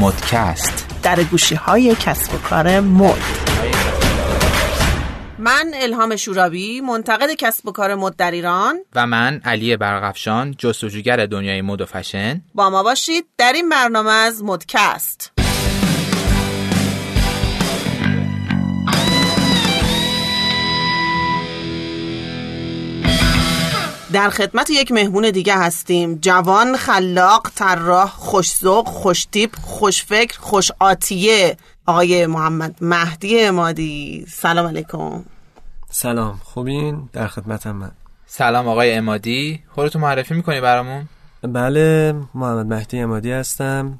مدکست. در گوشی های کسب و کار مد. من الهام شورابی منتقد کسب و کار مد در ایران. و من علی برغفشان جستجوگر دنیای مد و فشن. با ما باشید در این برنامه از مدکست. در خدمت یک مهمون دیگه هستیم. جوان خلاق طراح خوشذوق خوشتیپ خوشفکر خوش آتیه آقای محمد مهدی امادی. سلام علیکم. سلام. خوبین؟ در خدمتم من. سلام آقای امادی. خودتو معرفی می‌کنی برامون؟ بله محمد مهدی امادی هستم.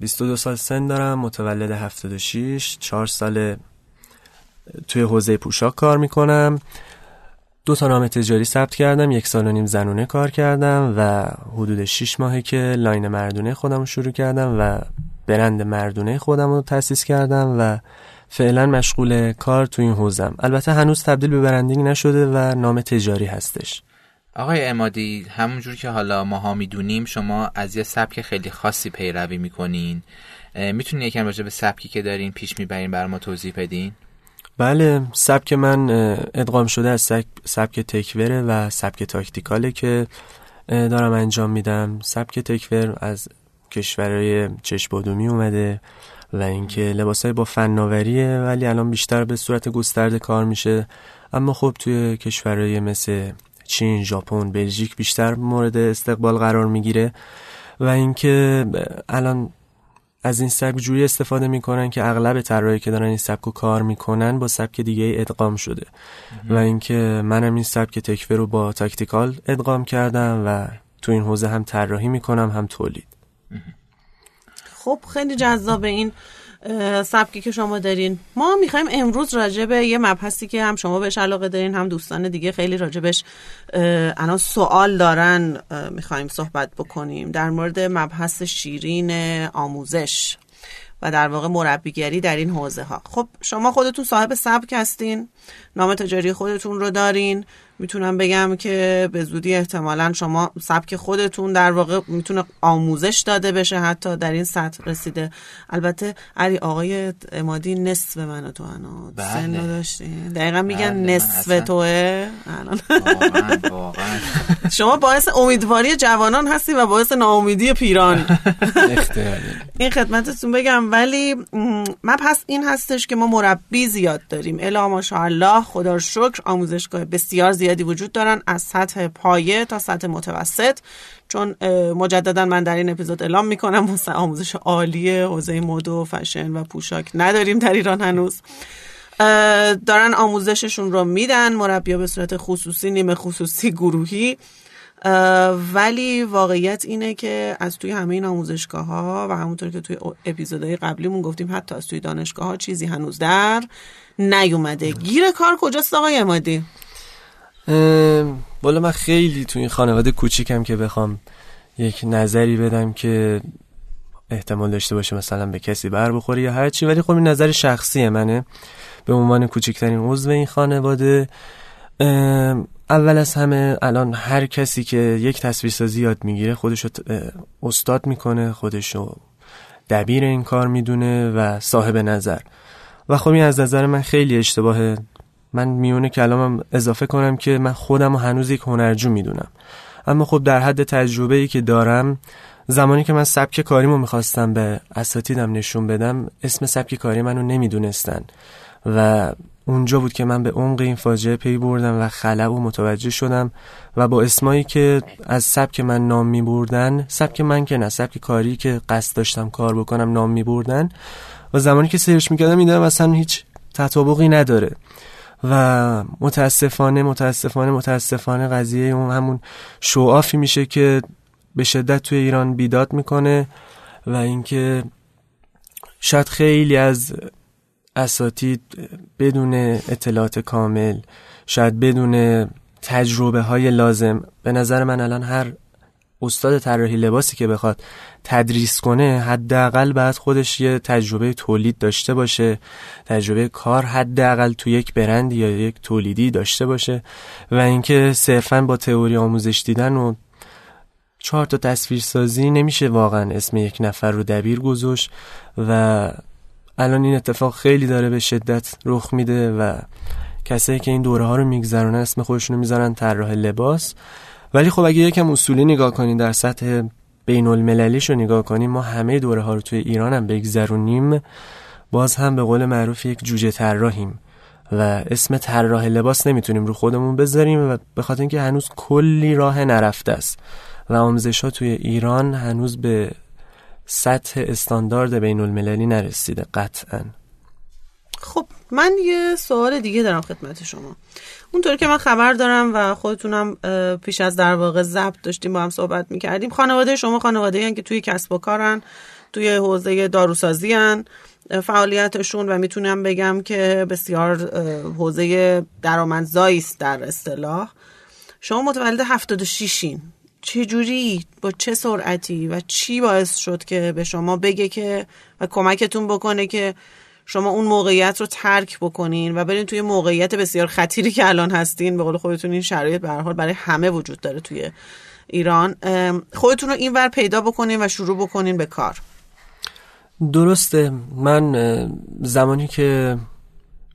22 سال سن دارم متولد 76 4 سال توی حوزه پوشاک کار می‌کنم. دو تا نام تجاری ثبت کردم یک سال و نیم زنونه کار کردم و حدود 6 ماهه که لاین مردونه خودم رو شروع کردم و برند مردونه خودم رو تأسیس کردم و فعلا مشغول کار تو این حوزم. البته هنوز تبدیل به برندینگ نشده و نام تجاری هستش. آقای امادی همونجور که حالا ماها می‌دونیم شما از یه سبک خیلی خاصی پیروی می‌کنین. می‌تونین یکم راجع به سبکی که دارین پیش می‌برین بر ما توضیح بدین؟ بله سبک من ادغام شده از سبک تکوره و سبک تاکتیکاله که دارم انجام میدم. سبک تکور از کشورهای چشبادومی اومده و اینکه لباسای با فناوریه ولی الان بیشتر به صورت گسترده کار میشه. اما خب توی کشورهای مثل چین، ژاپن، بلژیک بیشتر مورد استقبال قرار می‌گیره و اینکه الان از این سبک جوری استفاده می‌کنن که اغلب طراحی که دارن این سبک رو کار می‌کنن با سبک دیگه ادغام شده. و اینکه منم این سبک تکفه رو با تاکتیکال ادغام کردم و تو این حوزه هم طراحی می‌کنم هم تولید. خب خیلی جذاب این سبکی که شما دارین. ما می‌خوایم امروز راجع به یه مبحثی که هم شما بهش علاقه دارین هم دوستان دیگه خیلی راجبش الان سوال دارن می‌خوایم صحبت بکنیم. در مورد مبحث شیرین آموزش و در واقع مربیگری در این حوزه ها خب شما خودتون صاحب سبک هستین. نام تجاری خودتون رو دارین. می‌تونم بگم که به زودی احتمالا شما سبک خودتون در واقع می‌تونه آموزش داده بشه. حتی در این سطح رسیده. البته علی آقای امادی نصف من تو انا. بله. سن داشتین دقیقا میگن بله، نصف من اصلا- توه. الان. واقعا واقعا. شما باعث امیدواری جوانان هستی و باعث ناامیدی پیران این خدمتتون بگم. ولی م، مبحث این هستش که ما مربی زیاد داریم. الا ماشاءالله خدا رو شکر آموزشگاه بسیار زیادی وجود دارن از سطح پایه تا سطح متوسط. چون مجددا من در این اپیزود اعلام می‌کنم آموزش عالی حوزه مد و فشن و پوشاک نداریم در ایران هنوز. دارن آموزششون رو میدن مربیا به صورت خصوصی نیمه خصوصی گروهی. ولی واقعیت اینه که از توی همه این آموزشگاه ها و همونطور که توی اپیزودهای قبلیمون گفتیم حتی از توی دانشگاه ها چیزی هنوز در نیومده. گیر کار کجاست آقای امادی؟ ام، والا من خیلی تو این خانواده کوچیکم که بخوام یک نظری بدم که احتمال داشته باشه مثلا به کسی بر بخوره یا هر چی. ولی خب این نظر شخصی منه. به عنوان کوچکترین عضو این خانواده. اول از همه الان هر کسی که یک تصویرسازی یاد می‌گیره خودشو استاد می‌کنه خودشو دبیر این کار می‌دونه و صاحب نظر. و خب این از نظر من خیلی اشتباهه. من میونه کلامم اضافه کنم که من خودم هنوز یک هنرجو می‌دونم. اما خب در حد تجربه ای که دارم زمانی که من سبک کاریمو می‌خواستم به اساتیدم نشون بدم اسم سبک کاری منو نمی‌دونستن. و اونجا بود که من به عمق این فاجعه پی بردم و خلق و متوجه شدم و با اسمایی که از سبک من نام می بردن سبک من که نه سبک کاری که قصد داشتم کار بکنم نام می بردن و زمانی که سرچ می‌کردم می‌دونم اصلا هیچ تطابقی نداره. و متاسفانه متاسفانه متاسفانه قضیه اون همون شوافی میشه که به شدت توی ایران بیداد می‌کنه و اینکه شاید خیلی از اساتید بدون اطلاعات کامل شاید بدون تجربه های لازم به نظر من الان هر استاد طراحی لباسی که بخواد تدریس کنه حداقل بعد خودش یه تجربه تولید داشته باشه تجربه کار حداقل تو یک برند یا یک تولیدی داشته باشه و اینکه صرفا با تئوری آموزش دیدن و چهار تا تصویرسازی نمیشه واقعا اسم یک نفر رو دبیر گذاشت و الان این اتفاق خیلی داره به شدت رخ میده و کسایی که این دوره ها رو میگذرونن اسم خودشونو می‌ذارن طراح لباس. ولی خب اگه یکم اصولی نگاه کنین در سطح بین المللیش رو نگاه کنیم ما همه دوره ها رو توی ایران هم بگذرونیم. باز هم به قول معروف یک جوجه طراحیم و اسم طراح لباس نمی‌تونیم رو خودمون بذاریم و به خاطر اینکه هنوز کلی راه نرفته است و آموزش ها توی ایران هنوز به سطح استاندارد بین المللی نرسیده قطعا. خب من یه سوال دیگه دارم خدمت شما. اونطوری که من خبر دارم و خودتونم پیش از در واقع ضبط داشتیم با هم صحبت می‌کردیم خانواده شما خانواده که توی کسب و کارن توی حوزه داروسازی هن فعالیتشون و می‌تونم بگم که بسیار حوزه درآمدزایی است در اصطلاح. شما متولد 76 این چه جوری با چه سرعتی؟ و چی باعث شد که به شما بگه که و کمکتون بکنه که شما اون موقعیت رو ترک بکنین و برین توی موقعیت بسیار خطیری که الان هستین. به قول خودتون این شرایط به حال برای همه وجود داره توی ایران. خودتون رو اینور پیدا بکنین و شروع بکنین به کار. درسته. من زمانی که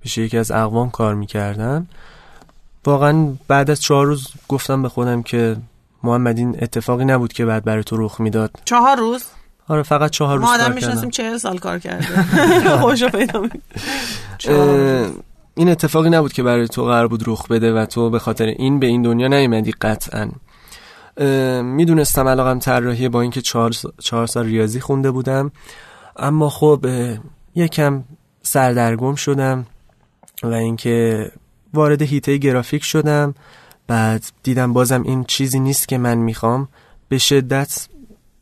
پیش یکی از اقوام کار می‌کردم واقعا بعد از چهار روز گفتم به خودم که محمد این اتفاقی نبود که بعد برای تو رخ می‌داد. چهار روز؟ آره فقط چهار روز ما آدم می‌شناسیم چهل سال کار کرده. خوشو پیدا این اتفاقی نبود که برای تو قرار بود رخ بده و تو به خاطر این به این دنیا نیومدی قطعا. می‌دونستم علاقم طراحی با اینکه چهار, چهار سال ریاضی خونده بودم. اما خب یکم سردرگم شدم و اینکه وارد هیته گرافیک شدم. بعد دیدم بازم این چیزی نیست که من می‌خوام. به شدت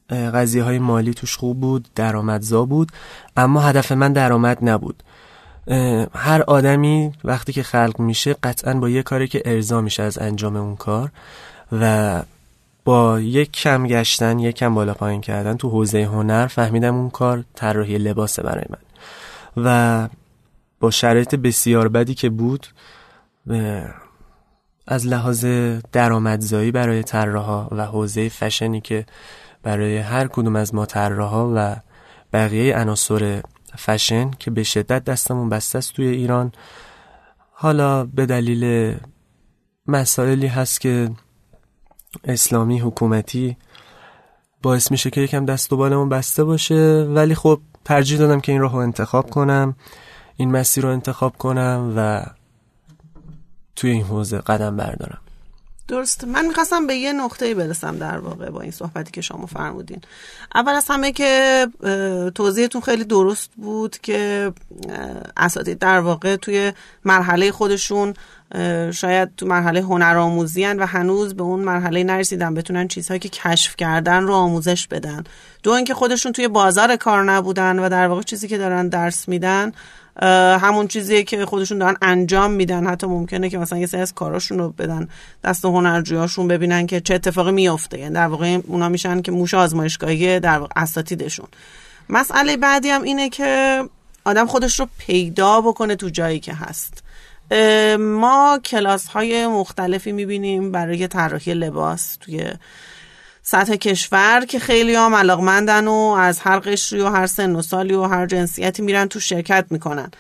قضیه های مالی توش خوب بود درآمدزا بود اما هدف من درآمد نبود. هر آدمی وقتی که خلق میشه قطعا با یه کاری که ارضا میشه از انجام اون کار و با یک کم گشتن یک کم بالا پایین کردن تو حوزه هنر فهمیدم اون کار طراحی لباسه برای من. و با شرایط بسیار بدی که بود از لحاظ درآمدزایی برای طراحا و حوزه فشنی که برای هر کدوم از ما طراحا و بقیه عناصر فشن که به شدت دستمون بسته است توی ایران. حالا به دلیل مسائلی هست که اسلامی حکومتی باعث میشه که یکم دست و بالمون بسته باشه ولی خب ترجیح دادم که این راه رو انتخاب کنم این مسیر رو انتخاب کنم و توی این حوزه قدم بردارم. درست. من می‌خواستم به یه نقطه برسم در واقع با این صحبتی که شما فرمودین. اول از همه که توضیحتون خیلی درست بود که اساتید در واقع توی مرحله خودشون شاید تو مرحله هنر آموزی و هنوز به اون مرحله نرسیدن بتونن چیزهایی که کشف کردن رو آموزش بدن. دو اینکه خودشون توی بازار کار نبودن و در واقع چیزی که دارن درس میدن همون چیزیه که خودشون دارن انجام میدن. حتی ممکنه که مثلا یه سری از کاراشون رو بدن دست هنرجویاشون ببینن که چه اتفاقی میافته. یعنی در واقع اونا میشن که موش آزمایشگاهی در واقع اساتیدشون. مسئله بعدی هم اینه که آدم خودش رو پیدا بکنه تو جایی که هست. ما کلاس های مختلفی می‌بینیم برای طراحی لباس. توی سطح کشور که خیلی هم علاقمندن و از هر قشری و هر سن و سالی و هر جنسیتی میرن تو شرکت می‌کنن.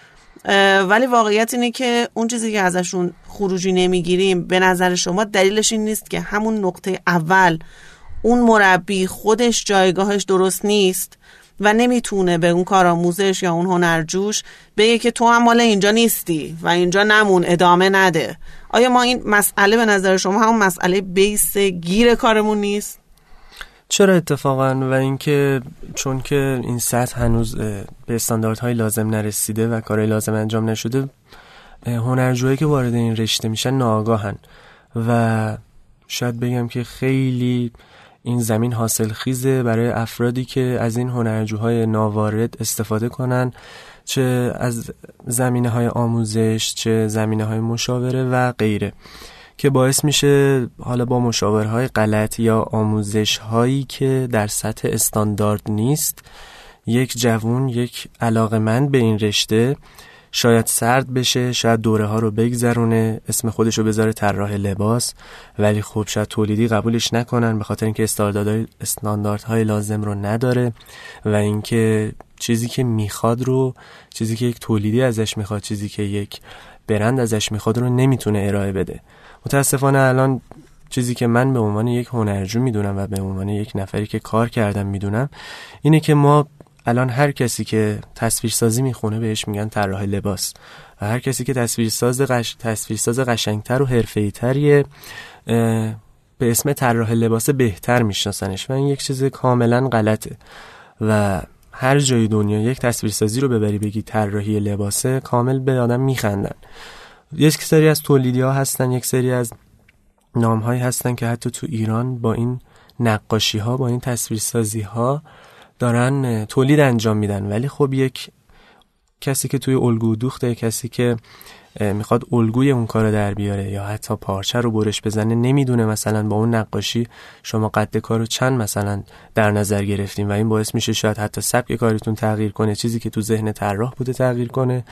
ولی واقعیت اینه که اون چیزی که ازشون خروجی نمی‌گیریم به نظر شما دلیلش این نیست که همون نقطه اول اون مربی خودش جایگاهش درست نیست و نمی‌تونه به اون کارآموزش یا اون هنرجوش بگه که تو هم مال اینجا نیستی و اینجا نمون ادامه نده. آیا ما این مسئله به نظر شما همون مسئله بیس گیر کارمون نیست؟ چرا اتفاقا و اینکه چون که این سطح هنوز به استانداردهای لازم نرسیده و کارهای لازم انجام نشده هنرجوهایی که وارد این رشته میشن ناآگاهن و شاید بگم که خیلی این زمین حاصل خیزه برای افرادی که از این هنرجوهای ناوارد استفاده کنن چه از زمینه های آموزش چه زمینه های مشاوره و غیره. که باعث میشه حالا با مشاورهای غلط یا آموزش هایی که در سطح استاندارد نیست یک جوون یک علاقمند به این رشته شاید سرد بشه شاید دوره ها رو بگذرونه اسم خودش رو بذاره طراح لباس ولی خب شاید تولیدی قبولش نکنن به خاطر اینکه استانداردهای لازم رو نداره و اینکه چیزی که می‌خواد رو چیزی که یک تولیدی ازش می‌خواد چیزی که یک برند ازش می‌خواد رو نمی‌تونه ارائه بده. متاسفانه الان چیزی که من به عنوان یک هنرجو می‌دونم و به عنوان یک نفری که کار کردم می‌دونم اینه که ما الان هر کسی که تصویرسازی می‌خونه بهش میگن طراح لباس و هر کسی که تصویرساز قش... تصویرساز قشنگتر و حرفه‌ای‌تریه به اسم طراح لباس بهتر میشناسنش و این یک چیز کاملا غلطه و هر جای دنیا یک تصویرسازی رو ببری بگی طراحی لباسه کامل به آدم میخندن. یک سری از تولیدی ها هستن یک سری از نام هایی هستن که حتی تو ایران با این نقاشی ها با این تصویرسازی ها دارن تولید انجام میدن. ولی خب یک کسی که توی الگو دوخته کسی که می‌خواد الگوی اون کار در بیاره یا حتی پارچه رو برش بزنه نمی‌دونه مثلا با اون نقاشی شما قد کار رو چند مثلا در نظر گرفتیم و این باعث میشه شاید حتی سبک کارتون تغییر کنه چیزی که تو ذهن طراح بوده تغییر کنه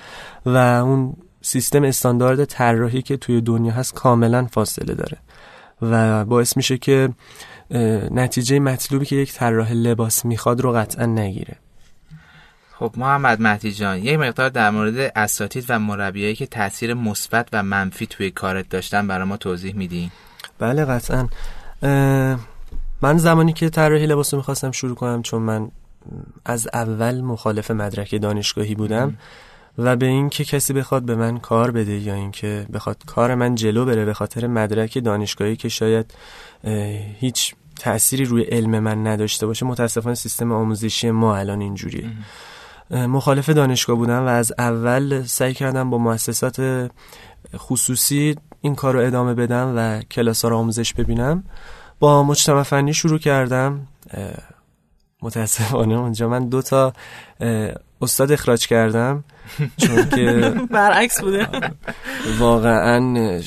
و اون سیستم استاندارد طراحی که توی دنیا هست کاملا فاصله داره. و باعث میشه که نتیجه مطلوبی که یک طراح لباس می‌خواد رو قطعا نگیره. خب محمد مهدی جان یک مقدار در مورد اساتید و مربیایی که تاثیر مثبت و منفی توی کارت داشتن برای ما توضیح میدی بله قطعا. من زمانی که طراحی لباس رو می‌خواستم شروع کنم چون من از اول مخالف مدرک دانشگاهی بودم و به اینکه کسی بخواد به من کار بده یا اینکه بخواد کار من جلو بره به خاطر مدرک دانشگاهی که شاید هیچ تأثیری روی علم من نداشته باشه متاسفانه سیستم آموزشی ما الان اینجوریه. مخالف دانشگاه بودم و از اول سعی کردم با مؤسسات خصوصی این کار رو ادامه بدم و کلاس ها رو آموزش ببینم. با مجتمع فنی شروع کردم. متاسفانه اونجا من دو تا استاد اخراج کردم چون که برعکس بوده. واقعا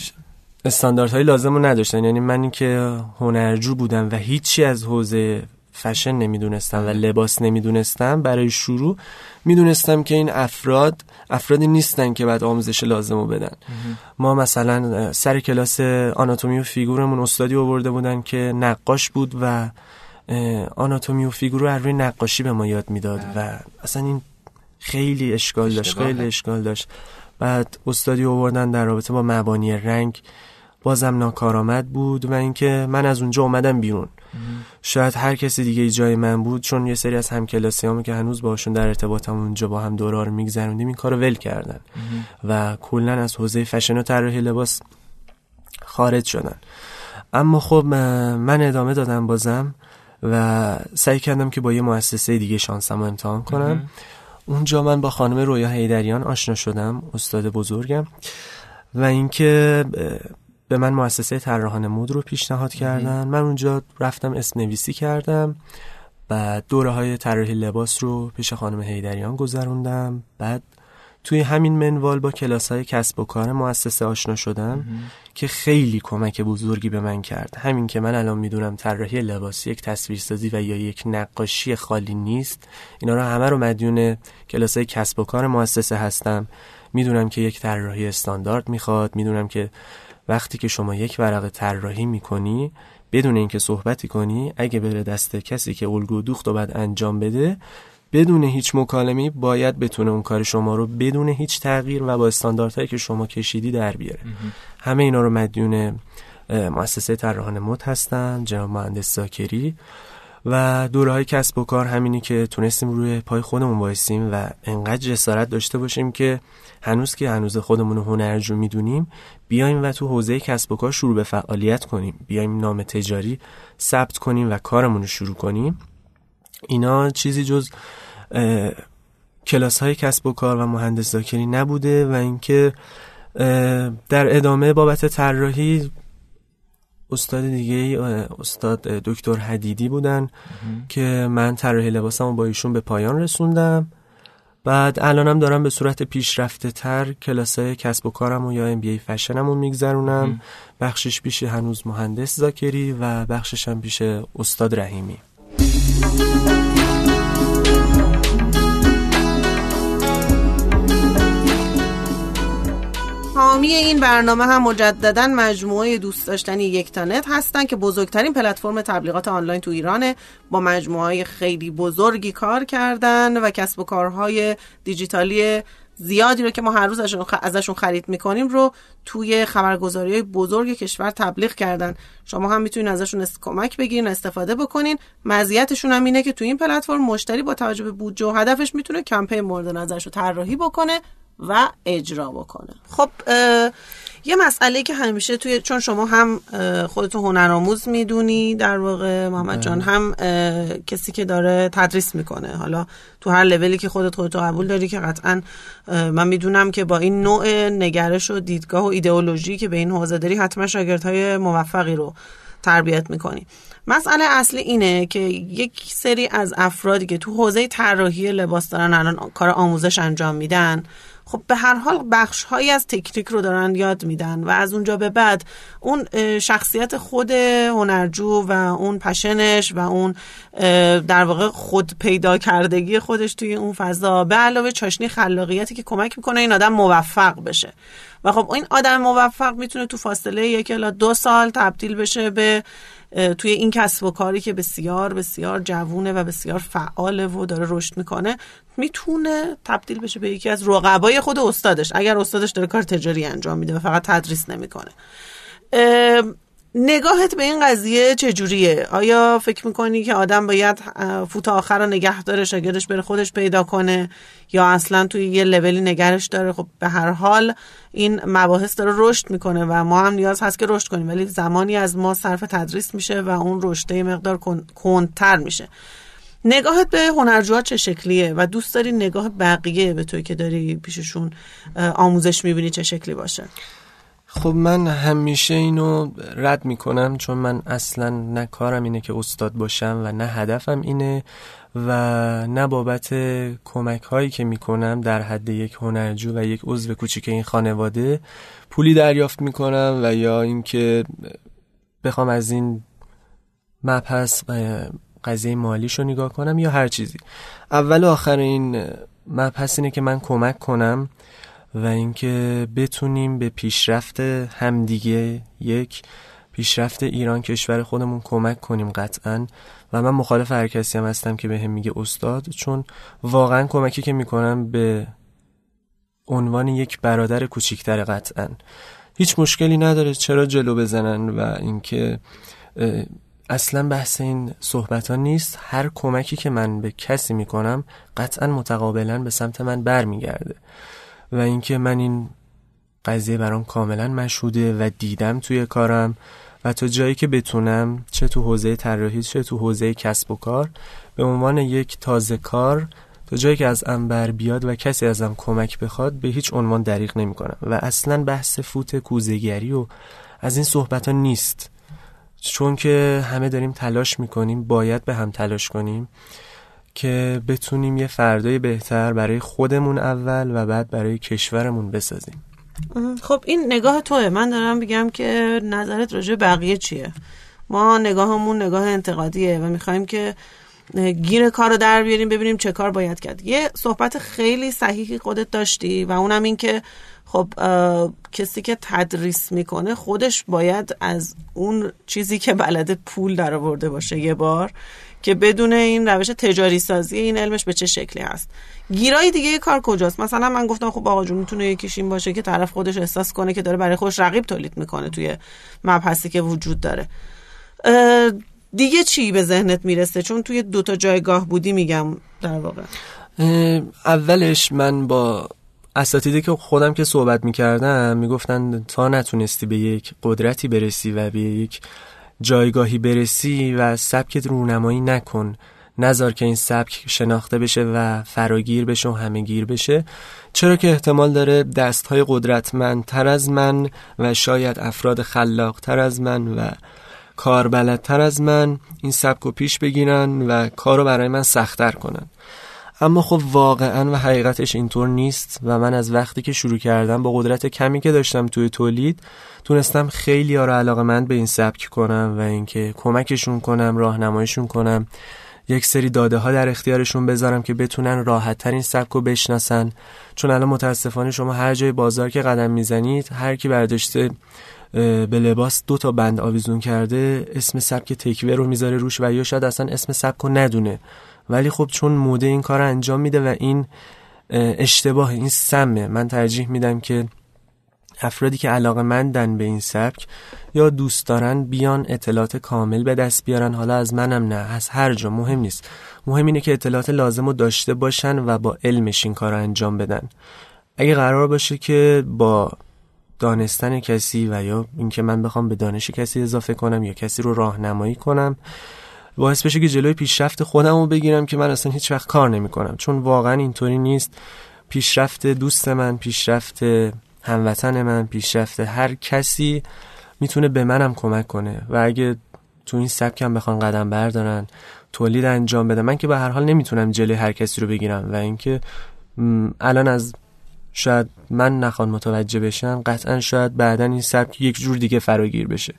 استانداردهای لازم رو نداشتن. یعنی من که هنرجو بودم و هیچی از حوزه فشن نمی‌دونستم و لباس نمی‌دونستم برای شروع می‌دونستم که این افراد افرادی نیستن که بعد آموزش لازم رو بدن. ما مثلا سر کلاس آناتومی و فیگورمون استادی آورده بودن که نقاش بود و آناتومی و فیگور رو روی نقاشی به ما یاد می‌داد و اصلا این خیلی اشکال داشت خیلی اشکال داشت. بعد استادی آوردن در رابطه با مبانی رنگ. بازم ناکارآمد بود و اینکه من از اونجا اومدم بیرون. شاید هر کسی دیگه جای من بود چون یه سری از همکلاسیامو که هنوز باشون در ارتباطم اونجا با هم دورار میگذروندیم این کارو ول کردن. و کلا از حوزه فشن و طراحی لباس خارج شدن. اما خب من ادامه دادم بازم و سعی کردم که با یه مؤسسه دیگه شانسم رو امتحان کنم. اونجا من با خانم رویا هیدریان آشنا شدم استاد بزرگم. و اینکه به من مؤسسه طراحان مود رو پیشنهاد کردن. من اونجا رفتم اسم نویسی کردم. و دوره های طراحی لباس رو پیش خانم هیدریان گذروندم. بعد توی همین منوال با کلاس های کسب و کار مؤسسه آشنا شدم که خیلی کمک بزرگی به من کرد. همین که من الان می‌دونم طراحی لباس یک تصویرسازی و یا یک نقاشی خالی نیست اینا رو همه رو مدیون کلاس های کسب و کار مؤسسه هستم. می‌دونم که یک طراحی استاندارد می‌خواد می‌دونم که وقتی که شما یک ورق طراحی می‌کنی بدون اینکه صحبتی کنی اگه بره دست کسی که الگو دوخت و بعد انجام بده بدون هیچ مکالمی باید بتونه اون کار شما رو بدون هیچ تغییر و با استانداردهایی که شما کشیدی در بیاره. همه اینا رو مدیون مؤسسه طراحان مد هستن جناب مهندس ساکری و دوره های کسب و کار همینی که تونستیم روی پای خودمون وایسیم و انقدر جسارت داشته باشیم که هنوز که هنوز خودمون هنرجو می‌دونیم بیایم و تو حوزه کسب و کار شروع به فعالیت کنیم. بیایم نام تجاری ثبت کنیم و کارمون رو شروع کنیم. اینا چیزی جز کلاس های کسب و کار و مهندس ذاکری نبوده و اینکه در ادامه بابت طراحی استاد دیگه استاد دکتر حدیدی بودن که من طراحی لباسمو با ایشون به پایان رسوندم. بعد الانم دارم به صورت پیشرفته تر کلاسای کسب و کارم و یا ام بی ای فشنم رو میگذرونم بخشش پیش هنوز مهندس زاکری و بخشش هم پیش استاد رحیمی. حامی این برنامه هم مجددا مجموعه دوست داشتنی یکتانت هستن که بزرگترین پلتفرم تبلیغات آنلاین تو ایرانه با مجموعه خیلی بزرگی کار کردن و کسب و کارهای دیجیتالی زیادی رو که ما هر روز ازشون خرید می‌کنیم رو توی خبرگزاری بزرگ کشور تبلیغ کردن شما هم می‌تونین ازشون. کمک بگیرین استفاده بکنین مزیتشون هم اینه که تو این پلتفرم مشتری با توجه به بودجه و هدفش می‌تونه کمپین مورد نظرش رو طراحی بکنه و اجرا بکنه. خب یه مسئله که همیشه توی چون شما هم خودتون هنرآموز می‌دونی در واقع محمد جان بله. هم کسی که داره تدریس می‌کنه. حالا تو هر لولی که خودت خودتو قبول داری که قطعا من می‌دونم که با این نوع نگرش و دیدگاه و ایدئولوژی که به این حوزه داری حتما شاگردهای موفقی رو تربیت می‌کنی. مسئله اصلی اینه که یک سری از افرادی که تو حوزه طراحی لباس دارن الان کار آموزش انجام میدن خب به هر حال بخش هایی از تکنیک رو دارن یاد میدن و از اونجا به بعد اون شخصیت خود هنرجو و اون پشنش و اون در واقع خود پیدا کردگی خودش توی اون فضا به علاوه چاشنی خلاقیتی که کمک می‌کنه این آدم موفق بشه. و خب این آدم موفق می‌تونه تو فاصله یک الا دو سال تبدیل بشه به توی این کسب و کاری که بسیار بسیار جوونه و بسیار فعاله و داره رشد می‌کنه می‌تونه تبدیل بشه به یکی از رقبای خود استادش. اگر استادش داره کار تجاری انجام میده و فقط تدریس نمی‌کنه. نگاهت به این قضیه چجوریه؟ آیا فکر می‌کنی که آدم باید فوت آخر رو نگه داره شاگردش بره خودش پیدا کنه؟ یا اصلا توی یه لولی نگرش داره؟ خب به هر حال این مباحث داره رشد می‌کنه و ما هم نیاز هست که رشد کنیم ولی زمانی از ما صرف تدریس میشه و اون رشده مقدار کندتر میشه. نگاهت به هنرجوها چه شکلیه؟ و دوست داری نگاه بقیه به توی که داری پیششون آموزش می‌بینی چه شکلی باشه؟ خب من همیشه اینو رد می‌کنم چون من اصلا نه کارم اینه که استاد باشم و نه هدفم اینه و نه بابت کمک هایی که می‌کنم در حد یک هنرجو و یک عضو کوچیک این خانواده پولی دریافت می‌کنم و یا اینکه بخوام از این مبحث قضیه مالیشو نگاه کنم یا هر چیزی. اول و آخر این مبحث اینه که من کمک کنم و اینکه بتونیم به پیشرفت همدیگه یک پیشرفت ایران کشور خودمون کمک کنیم قطعا. و من مخالف هر کسی هم هستم که به هم میگه استاد چون واقعا کمکی که می‌کنم به عنوان یک برادر کوچیکتر قطعا. هیچ مشکلی نداره چرا جلو بزنن و اینکه اصلا بحث این صحبت ها نیست. هر کمکی که من به کسی می‌کنم قطعا متقابلا به سمت من برمیگرده. و اینکه من این قضیه برام کاملا مشهوده و دیدم توی کارم و تا جایی که بتونم چه تو حوزه طراحی چه تو حوزه کسب و کار به عنوان یک تازه کار تا جایی که از انبر بیاد و کسی ازم کمک بخواد به هیچ عنوان دریغ نمی کنم و اصلا بحث فوت کوزگری و از این صحبت ها نیست. چون که همه داریم تلاش می‌کنیم باید به هم تلاش کنیم. که بتونیم یه فردای بهتر برای خودمون اول و بعد برای کشورمون بسازیم. خب این نگاه توه. من دارم بگم که نظرت راجع بقیه چیه؟ ما نگاهمون نگاه انتقادیه و می‌خوایم که گیر کار رو در بیاریم ببینیم چه کار باید کرد. یه صحبت خیلی صحیحی خودت داشتی و اونم این که خب کسی که تدریس می‌کنه خودش باید از اون چیزی که بلده پول در آورده باشه یه بار. که بدون این روش تجاری سازی این علمش به چه شکلی هست. گیرای دیگه کار کجاست؟ مثلا من گفتم خب آقا جون می‌تونه یکیش این باشه که طرف خودش احساس کنه که داره برای خودش رقیب تولید می‌کنه توی مبحثی که وجود داره. دیگه چی به ذهنت می‌رسه؟ چون توی دوتا جایگاه بودی میگم در واقع. اولش من با اساتیدی که خودم که صحبت می‌کردم می‌گفتن تا نتونستی به یک قدرتی برسی و به یک جایگاهی برسی و سبکت رونمایی نکن. نظر که این سبک شناخته بشه و فراگیر بشه و همه گیر بشه. چرا که احتمال داره دست های قدرتمندتر از من و شاید افراد خلاقتر از من و کاربلدتر از من این سبک رو پیش بگیرن و کار رو برای من سختتر کنن. اما خب واقعا و حقیقتش اینطور نیست و من از وقتی که شروع کردم با قدرت کمی که داشتم توی تولید تونستم خیلی ها رو علاقه من به این سبک کنم و اینکه کمکشون کنم راهنماییشون کنم یک سری داده ها در اختیارشون بذارم که بتونن راحت ترین سبک رو بشناسن. چون الان متاسفانه شما هر جای بازار که قدم می‌زنید هر کی برداشته به لباس دو تا بند آویزون کرده اسم سبک تکوه رو می‌ذاره روش و یا شاید اصلا اسم سبک رو ندونه. ولی خب چون موده این کار انجام میده و این اشتباه این سمه من ترجیح میدم که افرادی که علاقه مندن به این سبک یا دوست دارن بیان اطلاعات کامل به دست بیارن. حالا از منم نه از هر جا مهم نیست. مهم اینه که اطلاعات لازم رو داشته باشن و با علمش این کار انجام بدن. اگه قرار باشه که با دانستن کسی و یا اینکه من بخوام به دانش کسی اضافه کنم یا کسی رو راهنمایی کنم باعث بشه که جلوی پیشرفت خودم رو بگیرم که من اصلا هیچ وقت کار نمی کنم چون واقعا اینطوری نیست. پیشرفت دوست من پیشرفت هموطن من پیشرفت هر کسی می‌تونه به منم کمک کنه. و اگه تو این سبکم بخوان قدم بردارن تولید انجام بده من که به هر حال نمی‌تونم جلوی هر کسی رو بگیرم. و اینکه الان از شاید من نخوان متوجه بشم قطعا شاید بعدا این سبک یک جور دیگه فراگیر بشه.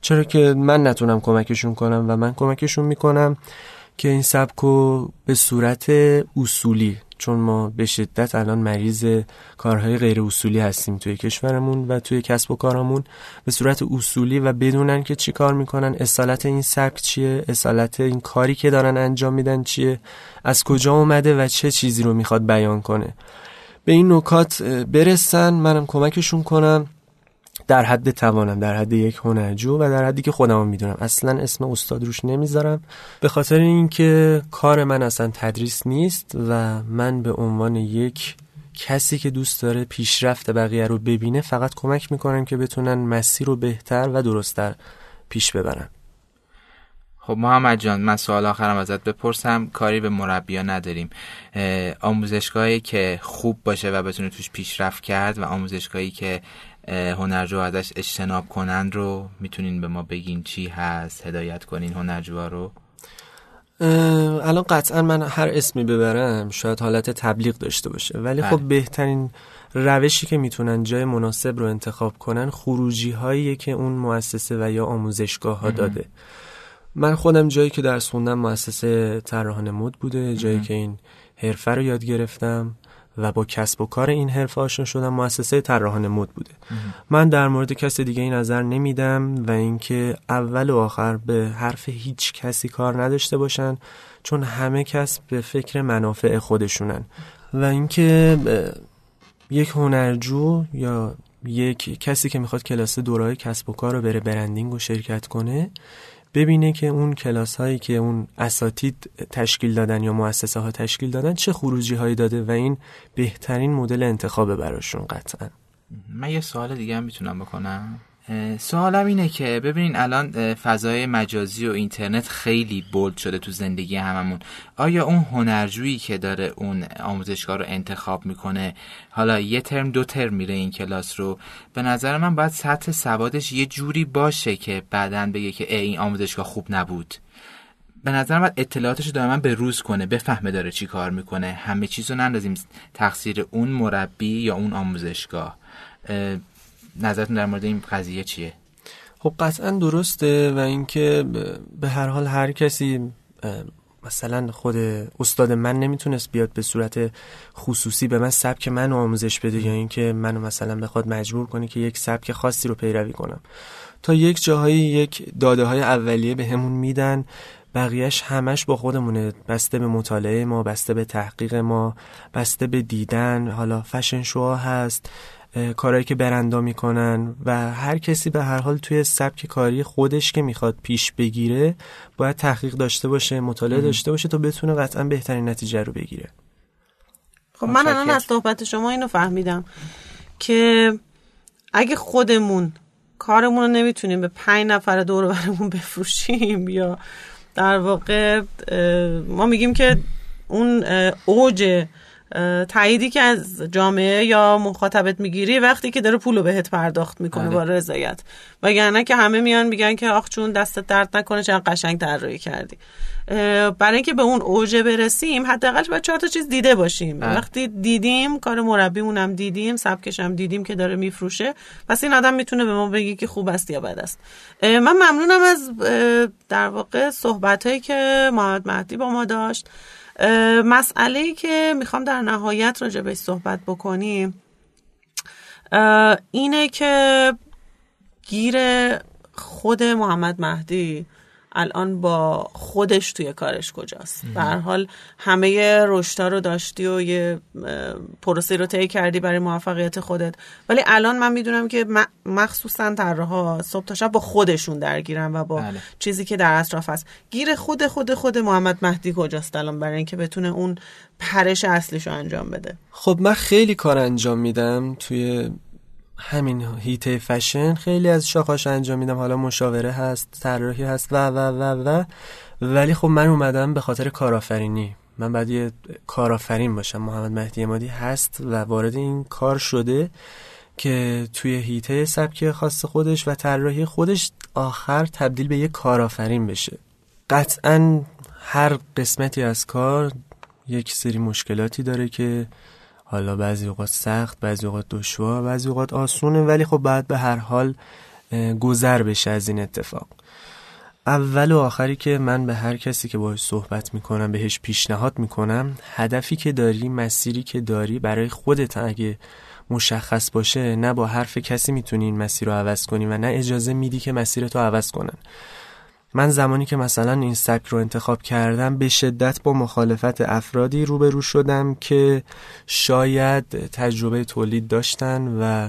چرا که من نتونم کمکشون کنم و من کمکشون می‌کنم که این سبک رو به صورت اصولی چون ما به شدت الان مریض کارهای غیر اصولی هستیم توی کشورمون و توی کسب و کارمون به صورت اصولی و بدونن که چی کار می‌کنن اصالت این سبک چیه اصالت این کاری که دارن انجام میدن چیه از کجا اومده و چه چیزی رو می‌خواد بیان کنه. به این نکات برسن منم کمکشون کنم. در حد توانم در حد یک هنرجو و در حدی که خودم می‌دونم. اصلا اسم استاد روش نمی‌ذارم. به خاطر اینکه کار من اصلا تدریس نیست و من به عنوان یک کسی که دوست داره پیشرفت بقیه رو ببینه فقط کمک می‌کنم که بتونن مسیر رو بهتر و درستتر پیش ببرن. خب محمد جان من سوال آخرم ازت بپرسم. کاری به مربیا نداریم. آموزشگاهی که خوب باشه و بتونه توش پیشرفت کرد و آموزشگاهی که هنرجو ازش اجتناب کنند رو می‌تونین به ما بگین چی هست هدایت کنین هنرجوها رو؟ الان قطعا من هر اسمی ببرم شاید حالت تبلیغ داشته باشه. ولی خب بله. بهترین روشی که می‌تونن جای مناسب رو انتخاب کنن خروجی هایی که اون مؤسسه و یا آموزشگاه ها داده. من خودم جایی که درس خوندم مؤسسه طراحان مد بوده جایی که این حرفه رو یاد گرفتم. و با کسب و کار این حرفه آشنا شدم مؤسسه طراحان مد بوده. من در مورد کس دیگه این نظر نمیدم و اینکه اول و آخر به حرف هیچ کسی کار نداشته باشن چون همه کس به فکر منافع خودشونن. و اینکه یک هنرجو یا یک کسی که می‌خواد کلاس دورای کسب و کار رو بره برندینگ و شرکت کنه ببینه که اون کلاس هایی که اون اساتید تشکیل دادن یا مؤسسه ها تشکیل دادن چه خروجی هایی داده و این بهترین مدل انتخاب براشون قطعا. من یه سوال دیگه هم می‌تونم بکنم. سوالم اینه که ببینین الان فضای مجازی و اینترنت خیلی بولد شده تو زندگی هممون. آیا اون هنرجویی که داره اون آموزشگاه رو انتخاب می‌کنه؟ حالا یه ترم دو ترم میره این کلاس رو. به نظر من باید سطح سوادش یه جوری باشه که بعدا بگه که ای این آموزشگاه خوب نبود. به نظر من اطلاعاتش دائما به روز کنه بفهمه داره چی کار می‌کنه. همه چیز رو نندازیم تقصیر اون مربی یا اون آموزشگاه. نظرتون در مورد این قضیه چیه؟ خب قطعا درسته و اینکه به هر حال هر کسی مثلا خود استاد من نمی‌تونست بیاد به صورت خصوصی به من سبک منو آموزش بده یا اینکه منو مثلا بخواد مجبور کنه که یک سبک خاصی رو پیروی کنم. تا یک جاهایی یک داده های اولیه به همون میدن بقیهش همش با خودمونه. بسته به مطالعه ما بسته به تحقیق ما بسته به دیدن. حالا فشن شوها هست. کارهایی که برندا می‌کنن و هر کسی به هر حال توی سبک کاری خودش که می‌خواد پیش بگیره باید تحقیق داشته باشه مطالعه داشته باشه تا بتونه قطعا بهترین نتیجه رو بگیره. خب من الان از صحبت شما اینو فهمیدم که اگه خودمون کارمون رو نمی‌تونیم به پنج نفر دور برمون بفروشیم یا در واقع ما میگیم که اون اوج تاییدی که از جامعه یا مخاطبت می‌گیری وقتی که داره پولو بهت پرداخت می‌کنه بله. با رضایت. وگرنه که همه میان میگن که آخ چون دستت درد نکنه چقدر قشنگ طراحی کردی. برای اینکه به اون اوج برسیم حداقل باید چهار تا چیز دیده باشیم. بله. وقتی دیدیم کار مربیمون هم دیدیم سبکش هم دیدیم که داره میفروشه پس این آدم می‌تونه به ما بگی که خوب است یا بد است. من ممنونم از در واقع صحبت هایی که محمد مهدی با ما داشت. مسئله که می‌خوام در نهایت راجع بهش صحبت بکنیم اینه که گیر خود محمد مهدی الان با خودش توی کارش کجاست. به هر حال همه رشدا رو داشتی و یه پروسه رو طی کردی برای موفقیت خودت. ولی الان من می‌دونم که مخصوصا طراحا صبح تا شب با خودشون درگیرن و با بله. چیزی که در اطراف هست. گیر خود خود خود محمد مهدی کجاست الان برای اینکه بتونه اون پرش اصلیش رو انجام بده؟ خب من خیلی کار انجام میدم توی همین هیته فشن خیلی از شاخاش انجام میدم. حالا مشاوره هست طراحی هست و و و و. ولی خب من اومدم به خاطر کارآفرینی. من باید یه کارآفرین باشم. محمد مهدی امادی هست و وارد این کار شده که توی هیته سبک خاص خودش و طراحی خودش آخر تبدیل به یه کارآفرین بشه. قطعا هر قسمتی از کار یک سری مشکلاتی داره که حالا بعضی اوقات سخت بعضی اوقات دشوار بعضی اوقات آسونه ولی خب بعد به هر حال گذر بشه از این اتفاق. اول و آخری که من به هر کسی که باهاش صحبت می‌کنم بهش پیشنهاد می‌کنم هدفی که داری مسیری که داری برای خودت اگه مشخص باشه نه با حرف کسی می‌تونی این مسیر رو عوض کنی و نه اجازه میدی که مسیرتو عوض کنن. من زمانی که مثلا این سبک رو انتخاب کردم به شدت با مخالفت افرادی روبرو شدم که شاید تجربه تولید داشتن و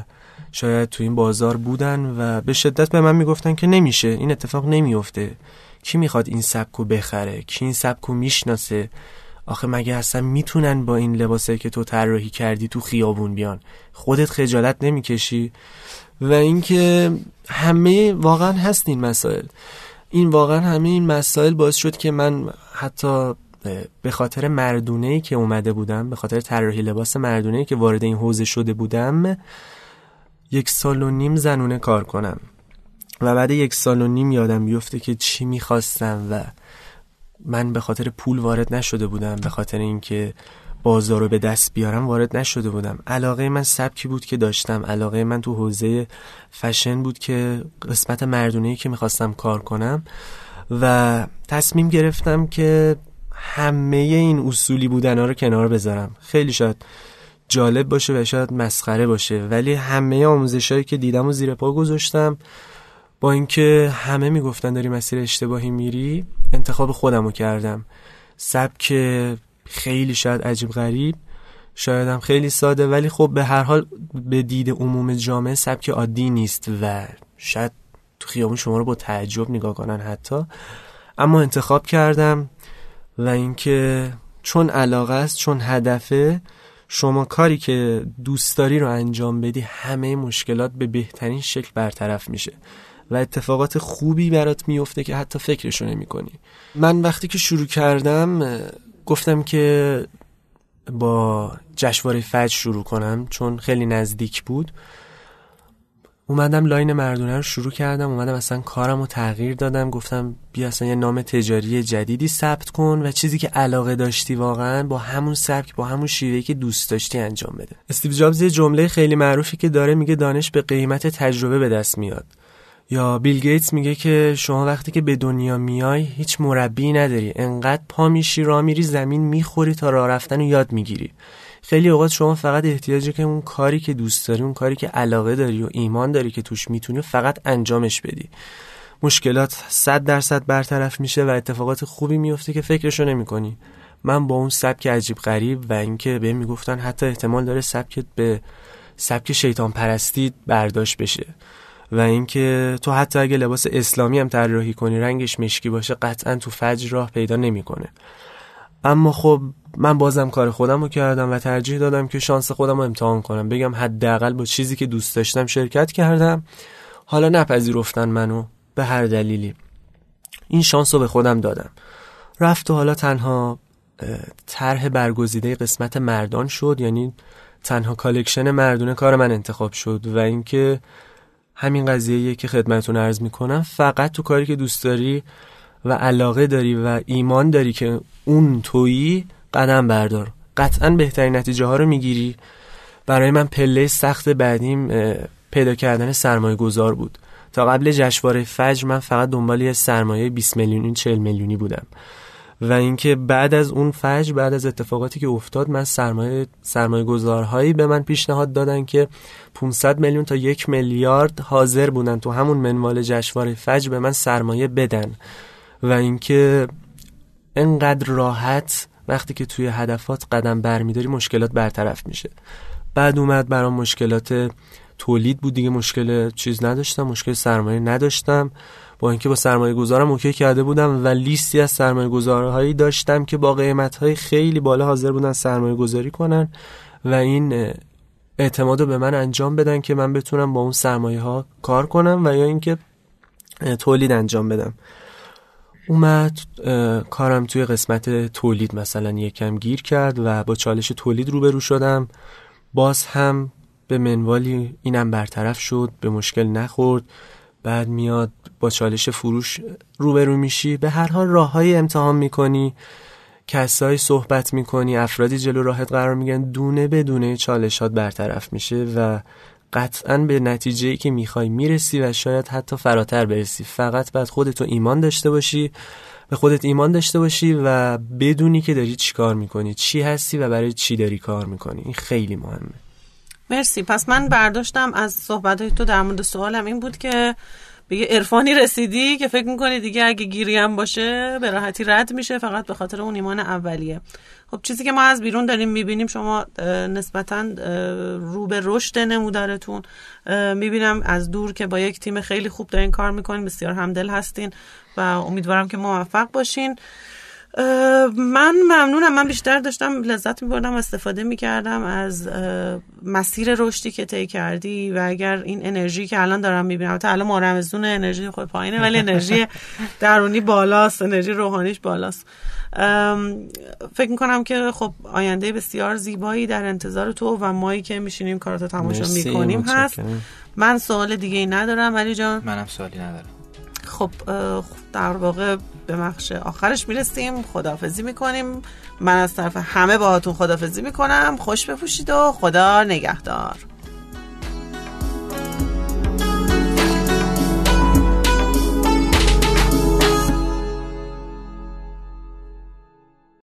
شاید تو این بازار بودن و به شدت به من می‌گفتن که نمیشه این اتفاق نمیفته کی می‌خواد این سبک رو بخره؟ کی این سبک رو می‌شناسه؟ آخه مگه اصلا می‌تونن با این لباسایی که تو طراحی کردی تو خیابون بیان؟ خودت خجالت نمی‌کشی؟ و اینکه همه واقعا هست این مسائل. این واقعا همه این مسائل باعث شد که من حتی به خاطر مردونه ای که اومده بودم به خاطر طراحی لباس مردونه ای که وارد این حوزه شده بودم یک سال و نیم زنونه کار کنم. و بعد یک سال و نیم یادم بیفته که چی می‌خواستم و من به خاطر پول وارد نشده بودم به خاطر اینکه بازار رو به دست بیارم وارد نشده بودم. علاقه من سبکی بود که داشتم. علاقه من تو حوزه فشن بود که قسمت مردونه که می‌خواستم کار کنم. و تصمیم گرفتم که همه این اصولی بودن ها رو کنار بذارم. خیلی شاید جالب باشه و شاید مسخره باشه ولی همه آموزش هایی که دیدم و زیر پا گذاشتم با اینکه همه می‌گفتن داری مسیر اشتباهی میری انتخاب خودم رو کردم. سبک خیلی شاید عجیب غریب شاید هم خیلی ساده ولی خب به هر حال به دید عموم جامعه سبک عادی نیست و شاید تو خیابون شما رو با تعجب نگاه کنن حتی. اما انتخاب کردم و اینکه چون علاقه است چون هدفه شما کاری که دوست داری رو انجام بدی همه مشکلات به بهترین شکل برطرف میشه و اتفاقات خوبی برات میفته که حتی فکرشو نمی کنی من وقتی که شروع کردم گفتم که با جشنواره فجر شروع کنم چون خیلی نزدیک بود. اومدم line مردونه رو شروع کردم اومدم اصلا کارم رو تغییر دادم. گفتم بیا اصلا یه نام تجاری جدیدی ثبت کن و چیزی که علاقه داشتی واقعا با همون سبک با همون شیوه‌ی که دوست داشتی انجام بده. استیو جابز یه جمله خیلی معروفی که داره میگه دانش به قیمت تجربه به دست میاد. یا بیل گیتس میگه که شما وقتی که به دنیا میای هیچ مربی نداری. انقدر پا میشی را میری زمین می‌خوری تا راه رفتن رو یاد می‌گیری. خیلی اوقات شما فقط احتیاجی که اون کاری که دوست داری اون کاری که علاقه داری و ایمان داری که توش می‌تونی فقط انجامش بدی. مشکلات صد درصد برطرف میشه و اتفاقات خوبی میفته که فکرشو نمی‌کنی. من با اون سبک عجیب غریب و اینکه به می‌گفتن حتی احتمال داره سبکت به سبک شیطان پرستی برداشت بشه. و اینکه تو حتی اگه لباس اسلامی هم طراحی کنی رنگش مشکی باشه قطعا تو فجر راه پیدا نمی‌کنه. اما خب من بازم کار خودم رو کردم و ترجیح دادم که شانس خودم رو امتحان کنم. بگم حداقل با چیزی که دوست داشتم شرکت کردم. حالا نپذیرفتن منو به هر دلیلی. این شانس رو به خودم دادم. رفت و حالا تنها طرح برگزیده قسمت مردان شد. یعنی تنها collection مردونه کار من انتخاب شد و اینکه همین قضیه که خدمتون عرض می‌کنم. فقط تو کاری که دوست داری و علاقه داری و ایمان داری که اون تویی قدم بردار. قطعا بهترین نتیجه ها رو می‌گیری. برای من پله سخت بعدیم پیدا کردن سرمایه گذار بود. تا قبل جشنواره فجر من فقط دنبال یه سرمایه 20 میلیونی 40 میلیونی بودم. و اینکه بعد از اون فجر بعد از اتفاقاتی که افتاد من سرمایه سرمایه گذارهایی به من پیشنهاد دادن که 500 میلیون تا یک میلیارد حاضر بودن تو همون منوال جشنواره فجر به من سرمایه بدن. و اینکه انقدر راحت وقتی که توی هدفات قدم برمیداری مشکلات برطرف میشه. بعد اومد برام مشکلات تولید بود دیگه مشکل چیز نداشتم مشکل سرمایه نداشتم. با اینکه با سرمایه گذارم اوکی کرده بودم و لیستی از سرمایه گذارهایی داشتم که با قیمت های خیلی بالا حاضر بودن سرمایه گذاری کنن و این اعتماد رو به من انجام بدن که من بتونم با اون سرمایه ها کار کنم و یا اینکه تولید انجام بدم. اومد کارم توی قسمت تولید مثلا یکم گیر کرد و با چالش تولید روبرو شدم. باز هم به منوالی اینم برطرف شد به مشکل نخورد. بعد میاد با چالش فروش روبرو میشی. به هر حال راه های امتحان می‌کنی کسایی صحبت می‌کنی افرادی جلو راهت قرار میگن دونه بدونه چالشات برطرف میشه و قطعا به نتیجه ای که می‌خوای می‌رسی و شاید حتی فراتر برسی. فقط بعد خودتو ایمان داشته باشی به خودت ایمان داشته باشی و بدونی که داری چی کار می‌کنی چی هستی و برای چی داری کار می‌کنی. این خیلی مهمه. مرسی. پس من برداشتم از صحبت تو در مورد سوالم این بود که به یه عرفانی رسیدی که فکر می‌کنی دیگه اگه گیری هم باشه به راحتی رد میشه فقط به خاطر اون ایمان اولیه. خب چیزی که ما از بیرون داریم می‌بینیم شما نسبتا رو به رشد نمودارتون. می‌بینم از دور که با یک تیم خیلی خوب دارین کار می‌کنین بسیار همدل هستین و امیدوارم که موفق باشین. من ممنونم. من بیشتر داشتم لذت میبردم و استفاده می‌کردم از مسیر رشدی که طی کردی و اگر این انرژی که الان دارم می‌بینم تا الان مارمزون انرژی خود پایینه ولی انرژی درونی بالاست انرژی روحانیش بالاست. فکر می‌کنم که خب آینده بسیار زیبایی در انتظار تو و مایی که میشینیم کاراتو تماشا می‌کنیم هست. من سوال دیگه ای ندارم علی جان منم سوالی ندارم. خب در واقع به بخش آخرش می‌رسیم. خدافزی می‌کنیم. من از طرف همه باهاتون خدافزی می‌کنم. خوش بپوشید و خدا نگهدار.